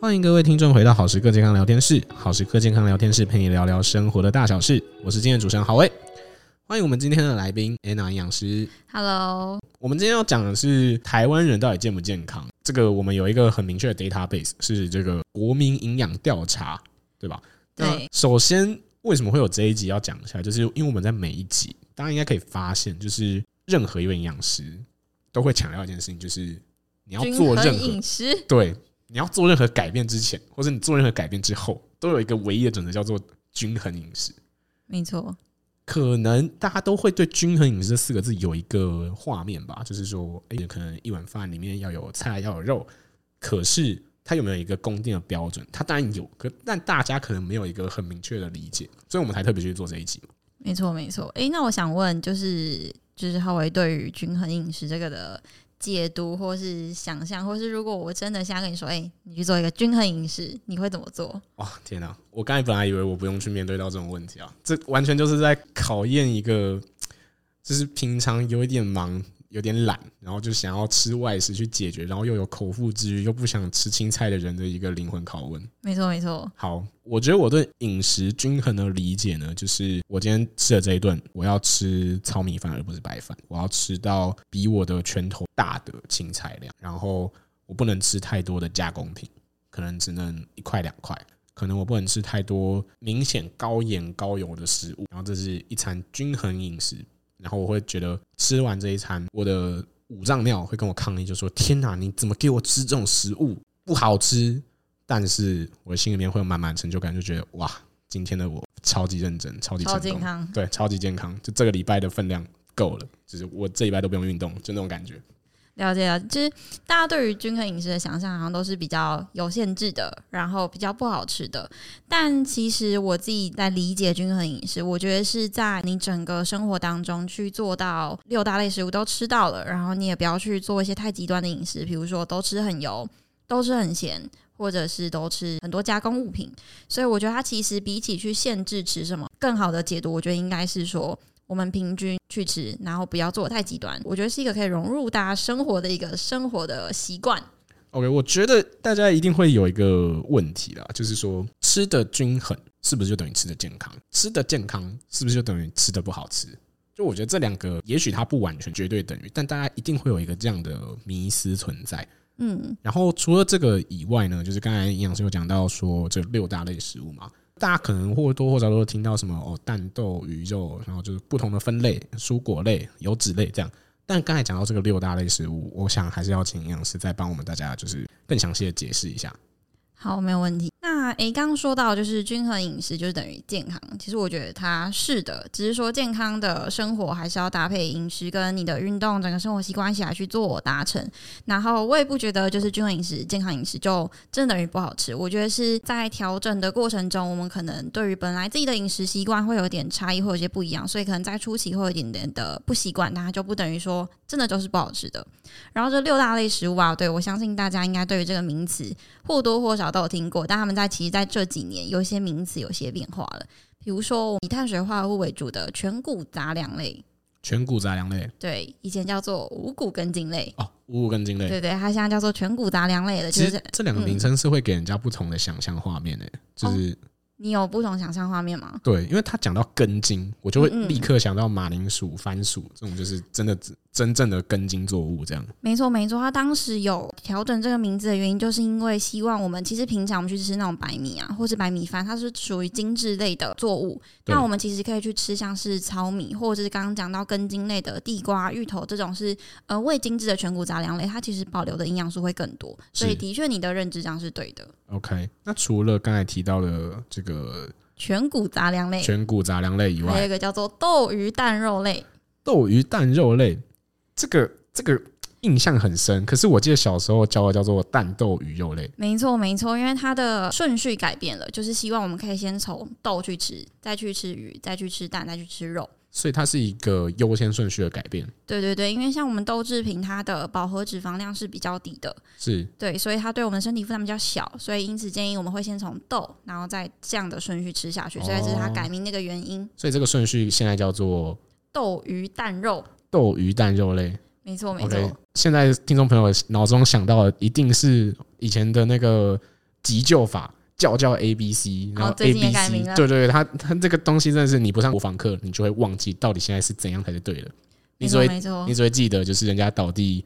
欢迎各位听众回到好时刻健康聊天室。好时刻健康聊天室陪你聊聊生活的大小事。我是今天的主持人郝威。欢迎我们今天的来宾 Anna 营养师。Hello。我们今天要讲的是台湾人到底健不健康？这个我们有一个很明确的 database，是这个国民营养调查，对吧？对。首先，为什么会有这一集要讲一下？就是因为我们在每一集，大家应该可以发现，就是任何一位营养师都会强调一件事情，就是你要做任何饮食，对。你要做任何改变之前，或者你做任何改变之后，都有一个唯一的准则，叫做均衡饮食。没错，可能大家都会对“均衡饮食”这四个字有一个画面吧，就是说，哎，可能一碗饭里面要有菜，要有肉。可是它有没有一个公定的标准？它当然有，可但大家可能没有一个很明确的理解，所以我们才特别去做这一集。没错，没错。哎，那我想问，就是就是浩维对于均衡饮食这个的。解读或是想象，或是如果我真的想跟你说，哎、你去做一个均衡饮食，你会怎么做？哇，天哪！我刚才本来以为我不用去面对到这种问题啊，这完全就是在考验一个，就是平常有一点忙。有点懒，然后就想要吃外食去解决，然后又有口腹之欲，又不想吃青菜的人的一个灵魂拷问。没错，没错。好，我觉得我对饮食均衡的理解呢，就是我今天吃的这一顿，我要吃糙米饭而不是白饭，我要吃到比我的拳头大的青菜量，然后我不能吃太多的加工品，可能只能一块两块，可能我不能吃太多明显高盐高油的食物，然后这是一餐均衡饮食。然后我会觉得吃完这一餐，我的五脏庙会跟我抗议，就说：“天哪，你怎么给我吃这种食物？不好吃！”但是我的心里面会有满满成就感，就觉得哇，今天的我超级认真，超级成功，超健康，对，超级健康，就这个礼拜的分量够了，就是我这礼拜都不用运动，就那种感觉。了解了，就是大家对于均衡饮食的想象好像都是比较有限制的，然后比较不好吃的。但其实我自己在理解均衡饮食，我觉得是在你整个生活当中去做到六大类食物都吃到了，然后你也不要去做一些太极端的饮食，比如说都吃很油，都吃很咸，或者是都吃很多加工物品。所以我觉得它其实比起去限制吃什么，更好的解读，我觉得应该是说。我们平均去吃，然后不要做太极端。我觉得是一个可以融入大家生活的一个生活的习惯。OK，我觉得大家一定会有一个问题啦，就是说吃的均衡是不是就等于吃的健康？吃的健康是不是就等于吃的不好吃？就我觉得这两个也许它不完全绝对等于，但大家一定会有一个这样的迷思存在。嗯，然后除了这个以外呢，就是刚才营养师有讲到说这六大类食物嘛。大家可能或多或少都会听到什么哦，蛋豆鱼肉，然后就是不同的分类，蔬果类、油脂类这样。但刚才讲到这个六大类食物，我想还是要请营养师再帮我们大家就是更详细的解释一下。好，没有问题。那诶，刚刚说到就是均衡饮食就是等于健康，其实我觉得它是的，只是说健康的生活还是要搭配饮食跟你的运动，整个生活习惯起来去做达成。然后我也不觉得就是均衡饮食、健康饮食就真的等于不好吃。我觉得是在调整的过程中，我们可能对于本来自己的饮食习惯会有点差异，会有些不一样，所以可能在初期会有一点点的不习惯，但它就不等于说真的就是不好吃的。然后这六大类食物啊，对，我相信大家应该对于这个名词或多或少。都有听过，但他们在其实在这几年有一些名词有些变化了。比如说以碳水化合物为主的全谷杂粮类，全谷杂粮类，对，以前叫做五谷根茎类哦，五谷根茎类，对对，它现在叫做全谷杂粮类的。其实这两个名称是会给人家不同的想象画面的，嗯、就是。哦你有不同想象画面吗？对，因为他讲到根茎，我就会立刻想到马铃薯、番薯这种，就是真的真正的根茎作物这样。没错，没错。他当时有调整这个名字的原因，就是因为希望我们其实平常我们去吃那种白米啊，或是白米饭，它是属于精致类的作物。那我们其实可以去吃像是糙米，或者是刚刚讲到根茎类的地瓜、芋头这种是呃未精致的全谷杂粮类，它其实保留的营养素会更多。所以的确，你的认知这样是对的。OK，那除了刚才提到的这个全谷杂粮类、全谷杂粮类以外，还有一个叫做豆鱼蛋肉类。豆鱼蛋肉类，这个这个印象很深。可是我记得小时候教的叫做蛋豆鱼肉类。没错没错，因为它的顺序改变了，就是希望我们可以先从豆去吃，再去吃鱼，再去吃蛋，再去吃肉。所以它是一个优先顺序的改变。对对对，因为像我们豆制品，它的饱和脂肪量是比较低的，是对，所以它对我们身体负担比较小，所以因此建议我们会先从豆，然后再这样的顺序吃下去。所以这是它改名那个原因。所以这个顺序现在叫做豆鱼蛋肉。豆鱼蛋肉类，没错没错。Okay, 现在听众朋友脑中想到的一定是以前的那个急救法，叫叫 A B C，然后 A B C，对对对，他他这个东西真的是你不上国防课，你就会忘记到底现在是怎样才是对的。你只会你只会记得就是人家倒地，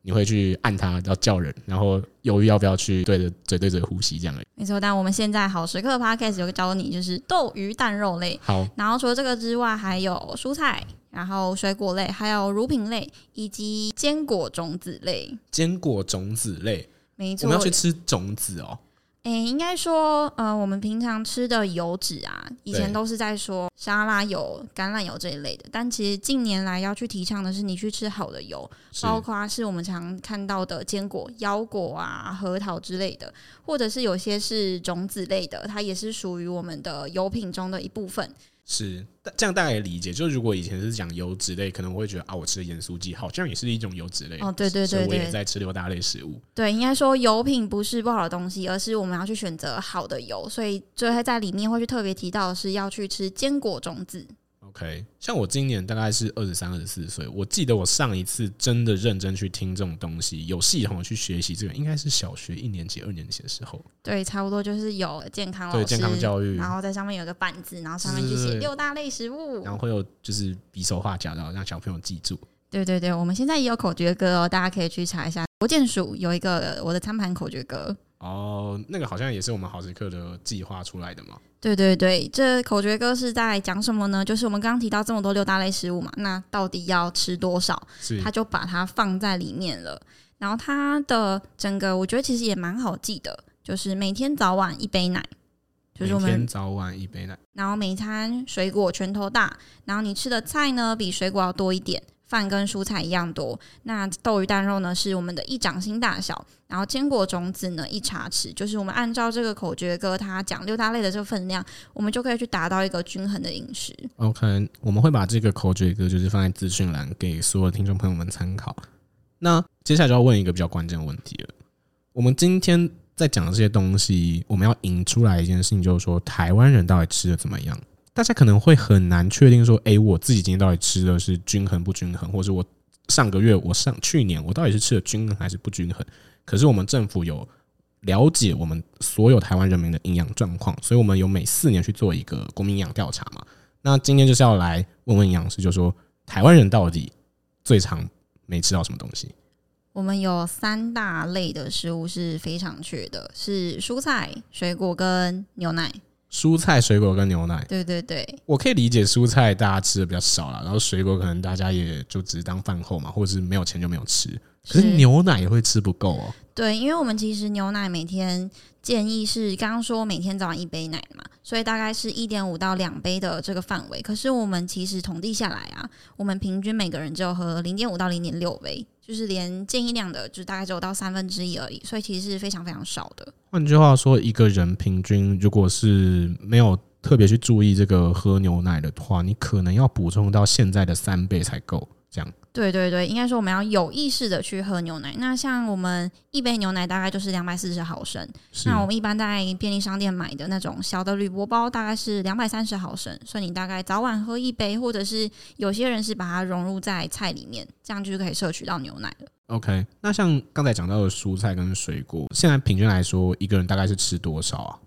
你会去按他，要叫人，然后犹豫要不要去对着嘴对嘴呼吸这样而已。没错，但我们现在好时刻 Podcast 有个教你就是豆鱼蛋肉类。好，然后除了这个之外，还有蔬菜，然后水果类，还有乳品类，以及坚果种子类。坚果种子类，没错，我们要去吃种子哦。诶，应该说，呃，我们平常吃的油脂啊，以前都是在说沙拉油、橄榄油这一类的，但其实近年来要去提倡的是，你去吃好的油，包括是我们常看到的坚果、腰果啊、核桃之类的，或者是有些是种子类的，它也是属于我们的油品中的一部分。是，这样大概也理解。就是如果以前是讲油脂类，可能我会觉得啊，我吃的盐酥鸡好像也是一种油脂类。哦，对对对，对，所以我也在吃六大类食物。对，应该说油品不是不好的东西，而是我们要去选择好的油。所以最后在里面会去特别提到的是要去吃坚果种子。OK，像我今年大概是二十三、二十四岁，我记得我上一次真的认真去听这种东西，有系统的去学习这个，应该是小学一年级、二年级的时候。对，差不多就是有健康老师，对健康教育，然后在上面有个板子，然后上面就写六大类食物，然后会有就是比手画脚的让小朋友记住。对对对，我们现在也有口诀歌哦，大家可以去查一下。国健署有一个我的餐盘口诀歌。哦，那个好像也是我们好时刻的计划出来的嘛。对对对，这口诀歌是在讲什么呢？就是我们刚刚提到这么多六大类食物嘛，那到底要吃多少？他就把它放在里面了。然后它的整个，我觉得其实也蛮好记的，就是每天早晚一杯奶，就是我们每天早晚一杯奶，然后每餐水果拳头大，然后你吃的菜呢比水果要多一点。饭跟蔬菜一样多，那豆鱼蛋肉呢是我们的一掌心大小，然后坚果种子呢一茶匙，就是我们按照这个口诀歌，他讲六大类的这个分量，我们就可以去达到一个均衡的饮食。OK，我们会把这个口诀歌就是放在资讯栏给所有听众朋友们参考。那接下来就要问一个比较关键的问题了，我们今天在讲的这些东西，我们要引出来一件事情，就是说台湾人到底吃的怎么样？大家可能会很难确定说，哎，我自己今天到底吃的是均衡不均衡，或者我上个月、我上去年我到底是吃的均衡还是不均衡？可是我们政府有了解我们所有台湾人民的营养状况，所以我们有每四年去做一个国民营养调查嘛。那今天就是要来问问营养师，就说台湾人到底最常没吃到什么东西？我们有三大类的食物是非常缺的，是蔬菜、水果跟牛奶。蔬菜、水果跟牛奶，对对对，我可以理解蔬菜大家吃的比较少了，然后水果可能大家也就只是当饭后嘛，或者是没有钱就没有吃。可是牛奶也会吃不够哦。对，因为我们其实牛奶每天建议是刚刚说每天早上一杯奶嘛，所以大概是一点五到两杯的这个范围。可是我们其实统计下来啊，我们平均每个人只有喝零点五到零点六杯。就是连建议量的，就是大概只有到三分之一而已，所以其实是非常非常少的。换句话说，一个人平均如果是没有特别去注意这个喝牛奶的话，你可能要补充到现在的三倍才够。这样。对对对，应该说我们要有意识的去喝牛奶。那像我们一杯牛奶大概就是两百四十毫升，那我们一般在便利商店买的那种小的铝箔包大概是两百三十毫升，所以你大概早晚喝一杯，或者是有些人是把它融入在菜里面，这样就可以摄取到牛奶了。OK，那像刚才讲到的蔬菜跟水果，现在平均来说一个人大概是吃多少啊？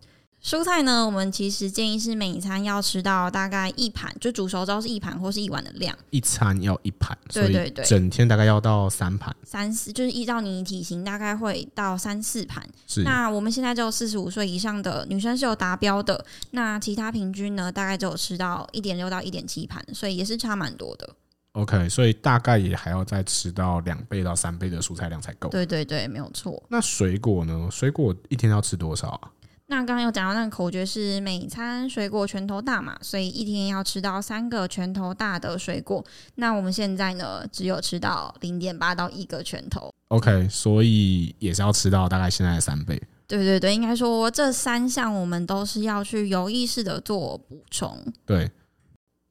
蔬菜呢，我们其实建议是每餐要吃到大概一盘，就煮熟之后是一盘或是一碗的量。一餐要一盘，对对对，整天大概要到三盘。三四就是依照你体型，大概会到三四盘。是。那我们现在只有四十五岁以上的女生是有达标的，那其他平均呢，大概只有吃到一点六到一点七盘，所以也是差蛮多的。OK，所以大概也还要再吃到两倍到三倍的蔬菜量才够。对对对，没有错。那水果呢？水果一天要吃多少啊？那刚刚有讲到那个口诀是每餐水果拳头大嘛，所以一天要吃到三个拳头大的水果。那我们现在呢，只有吃到零点八到一个拳头。OK，所以也是要吃到大概现在的三倍。对对对，应该说这三项我们都是要去有意识的做补充。对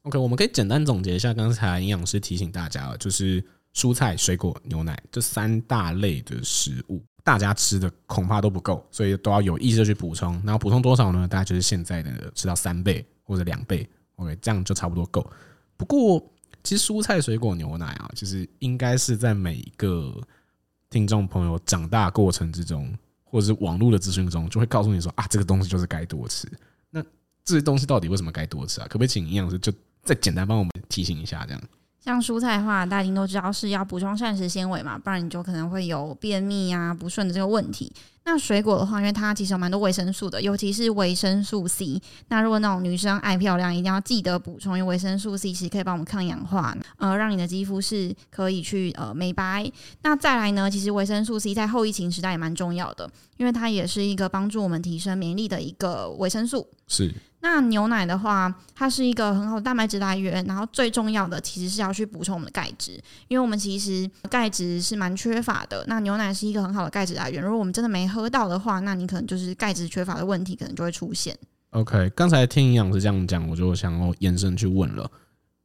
，OK，我们可以简单总结一下刚才营养师提醒大家了，就是蔬菜、水果、牛奶这三大类的食物。大家吃的恐怕都不够，所以都要有意识的去补充。然后补充多少呢？大概就是现在的吃到三倍或者两倍，OK，这样就差不多够。不过，其实蔬菜、水果、牛奶啊，其实应该是在每一个听众朋友长大过程之中，或者是网络的资讯中，就会告诉你说啊，这个东西就是该多吃。那这些东西到底为什么该多吃啊？可不可以请营养师就再简单帮我们提醒一下，这样？像蔬菜的话，大家都知道是要补充膳食纤维嘛，不然你就可能会有便秘啊、不顺的这个问题。那水果的话，因为它其实有蛮多维生素的，尤其是维生素 C。那如果那种女生爱漂亮，一定要记得补充，因为维生素 C 其实可以帮我们抗氧化，呃，让你的肌肤是可以去呃美白。那再来呢，其实维生素 C 在后疫情时代也蛮重要的，因为它也是一个帮助我们提升免疫力的一个维生素。是。那牛奶的话，它是一个很好的蛋白质来源，然后最重要的其实是要去补充我们的钙质，因为我们其实钙质是蛮缺乏的。那牛奶是一个很好的钙质来源，如果我们真的没喝到的话，那你可能就是钙质缺乏的问题可能就会出现。OK，刚才听营养师这样讲，我就想要延伸去问了：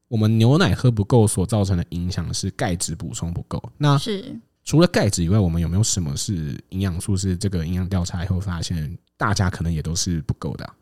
我们牛奶喝不够所造成的影响是钙质补充不够，那是除了钙质以外，我们有没有什么是营养素是这个营养调查以后发现大家可能也都是不够的啊？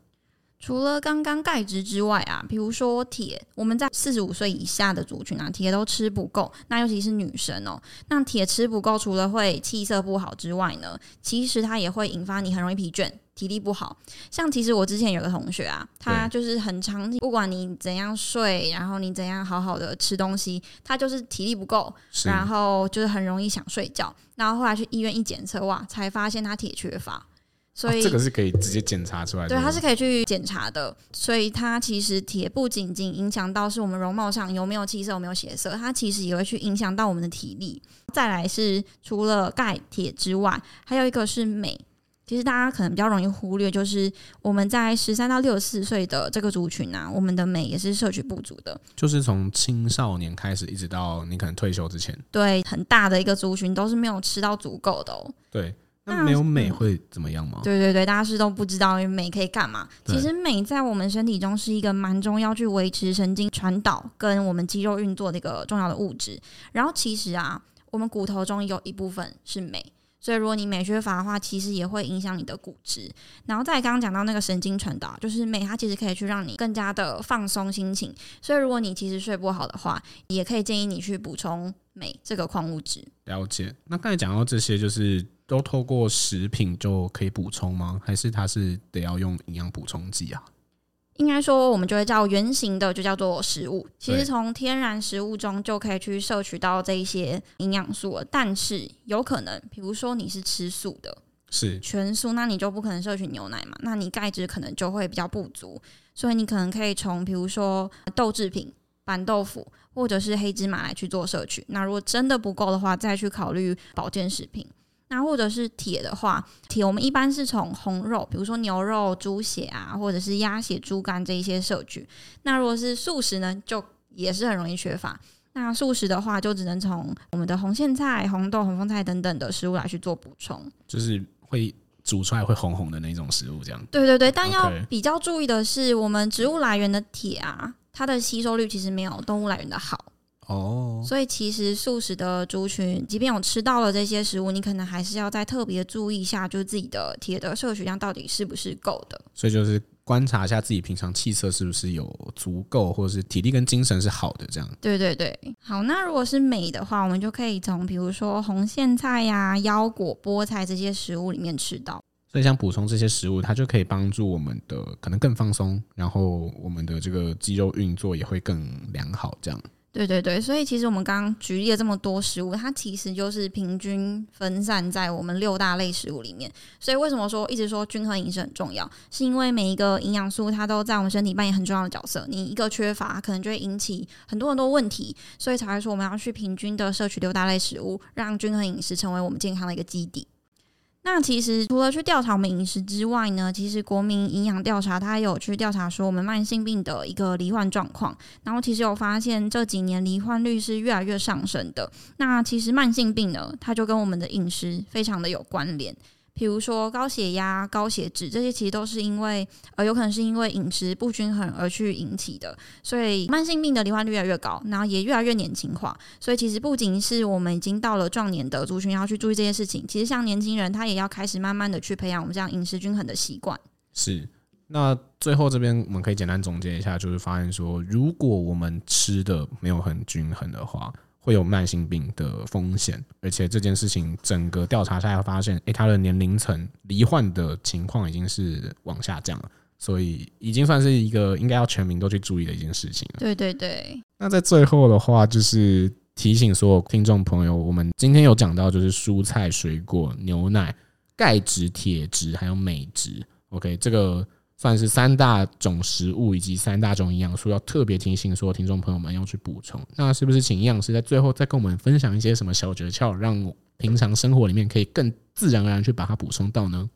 除了刚刚钙质之外啊，比如说铁，我们在四十五岁以下的族群啊，铁都吃不够。那尤其是女生哦，那铁吃不够，除了会气色不好之外呢，其实它也会引发你很容易疲倦、体力不好。像其实我之前有个同学啊，他就是很常，不管你怎样睡，然后你怎样好好的吃东西，他就是体力不够，然后就是很容易想睡觉。然后后来去医院一检测，哇，才发现他铁缺乏。所以、哦、这个是可以直接检查出来的，对，它是可以去检查的。所以它其实铁不仅仅影响到是我们容貌上有没有气色、有没有血色，它其实也会去影响到我们的体力。再来是除了钙、铁之外，还有一个是镁。其实大家可能比较容易忽略，就是我们在十三到六十四岁的这个族群啊，我们的镁也是摄取不足的。就是从青少年开始，一直到你可能退休之前，对，很大的一个族群都是没有吃到足够的哦。对。那没有美会怎么样吗？对对对，大家是都不知道美可以干嘛。其实美在我们身体中是一个蛮重要，去维持神经传导跟我们肌肉运作的一个重要的物质。然后其实啊，我们骨头中有一部分是镁，所以如果你美缺乏的话，其实也会影响你的骨质。然后再刚刚讲到那个神经传导，就是美它其实可以去让你更加的放松心情。所以如果你其实睡不好的话，也可以建议你去补充镁这个矿物质。了解。那刚才讲到这些，就是。都透过食品就可以补充吗？还是它是得要用营养补充剂啊？应该说，我们就会叫原型的，就叫做食物。其实从天然食物中就可以去摄取到这一些营养素了。但是有可能，比如说你是吃素的，是全素，那你就不可能摄取牛奶嘛？那你钙质可能就会比较不足。所以你可能可以从比如说豆制品、板豆腐或者是黑芝麻来去做摄取。那如果真的不够的话，再去考虑保健食品。那或者是铁的话，铁我们一般是从红肉，比如说牛肉、猪血啊，或者是鸭血、猪肝这一些摄取。那如果是素食呢，就也是很容易缺乏。那素食的话，就只能从我们的红苋菜、红豆、红凤菜等等的食物来去做补充。就是会煮出来会红红的那种食物，这样。对对对，但要比较注意的是，我们植物来源的铁啊，它的吸收率其实没有动物来源的好。哦，oh. 所以其实素食的族群，即便有吃到了这些食物，你可能还是要再特别注意一下，就是自己的铁的摄取量到底是不是够的。所以就是观察一下自己平常气色是不是有足够，或者是体力跟精神是好的这样。对对对，好，那如果是美的话，我们就可以从比如说红苋菜呀、啊、腰果、菠菜这些食物里面吃到。所以想补充这些食物，它就可以帮助我们的可能更放松，然后我们的这个肌肉运作也会更良好，这样。对对对，所以其实我们刚刚举例了这么多食物，它其实就是平均分散在我们六大类食物里面。所以为什么说一直说均衡饮食很重要，是因为每一个营养素它都在我们身体扮演很重要的角色。你一个缺乏，可能就会引起很多很多问题，所以才会说我们要去平均的摄取六大类食物，让均衡饮食成为我们健康的一个基底。那其实除了去调查我们饮食之外呢，其实国民营养调查它有去调查说我们慢性病的一个罹患状况，然后其实有发现这几年罹患率是越来越上升的。那其实慢性病呢，它就跟我们的饮食非常的有关联。比如说高血压、高血脂这些，其实都是因为呃，有可能是因为饮食不均衡而去引起的，所以慢性病的罹患率越来越高，然后也越来越年轻化。所以其实不仅是我们已经到了壮年的族群要去注意这些事情，其实像年轻人他也要开始慢慢的去培养我们这样饮食均衡的习惯。是，那最后这边我们可以简单总结一下，就是发现说，如果我们吃的没有很均衡的话。会有慢性病的风险，而且这件事情整个调查下来发现，诶，他的年龄层罹患的情况已经是往下降了，所以已经算是一个应该要全民都去注意的一件事情了。对对对。那在最后的话，就是提醒所有听众朋友，我们今天有讲到就是蔬菜、水果、牛奶、钙质、铁质还有镁质。OK，这个。算是三大种食物以及三大种营养素，要特别提醒所有听众朋友们要去补充。那是不是请营养师在最后再跟我们分享一些什么小诀窍，让平常生活里面可以更自然而然去把它补充到呢？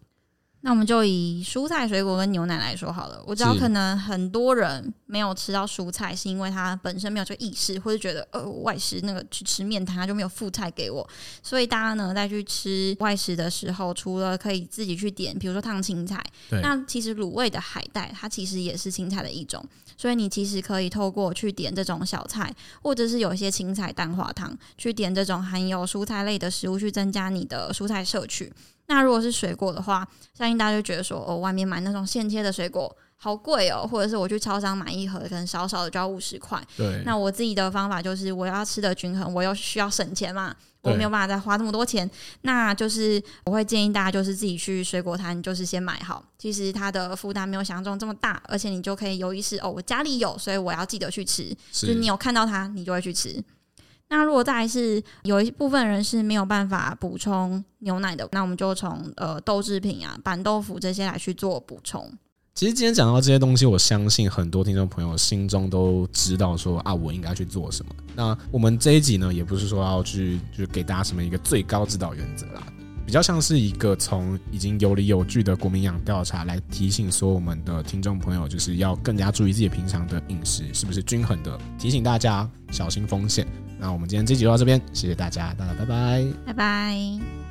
那我们就以蔬菜、水果跟牛奶来说好了。我知道可能很多人没有吃到蔬菜，是因为他本身没有这个意识，或者觉得呃外食那个去吃面摊他就没有副菜给我。所以大家呢在去吃外食的时候，除了可以自己去点，比如说烫青菜，那其实卤味的海带它其实也是青菜的一种。所以你其实可以透过去点这种小菜，或者是有一些青菜蛋花汤，去点这种含有蔬菜类的食物，去增加你的蔬菜摄取。那如果是水果的话，相信大家就觉得说，哦，外面买那种现切的水果好贵哦，或者是我去超商买一盒，可能少少的就要五十块。对。那我自己的方法就是，我要吃的均衡，我又需要省钱嘛，我没有办法再花这么多钱。那就是我会建议大家，就是自己去水果摊，就是先买好。其实它的负担没有想象中这么大，而且你就可以有意识哦，我家里有，所以我要记得去吃。是。就是你有看到它，你就会去吃。那如果再是有一部分人是没有办法补充牛奶的，那我们就从呃豆制品啊、板豆腐这些来去做补充。其实今天讲到这些东西，我相信很多听众朋友心中都知道说啊，我应该去做什么。那我们这一集呢，也不是说要去就是给大家什么一个最高指导原则啦。比较像是一个从已经有理有据的国民养调查来提醒说我们的听众朋友，就是要更加注意自己平常的饮食是不是均衡的，提醒大家小心风险。那我们今天这集就到这边，谢谢大家，大家拜拜，拜拜。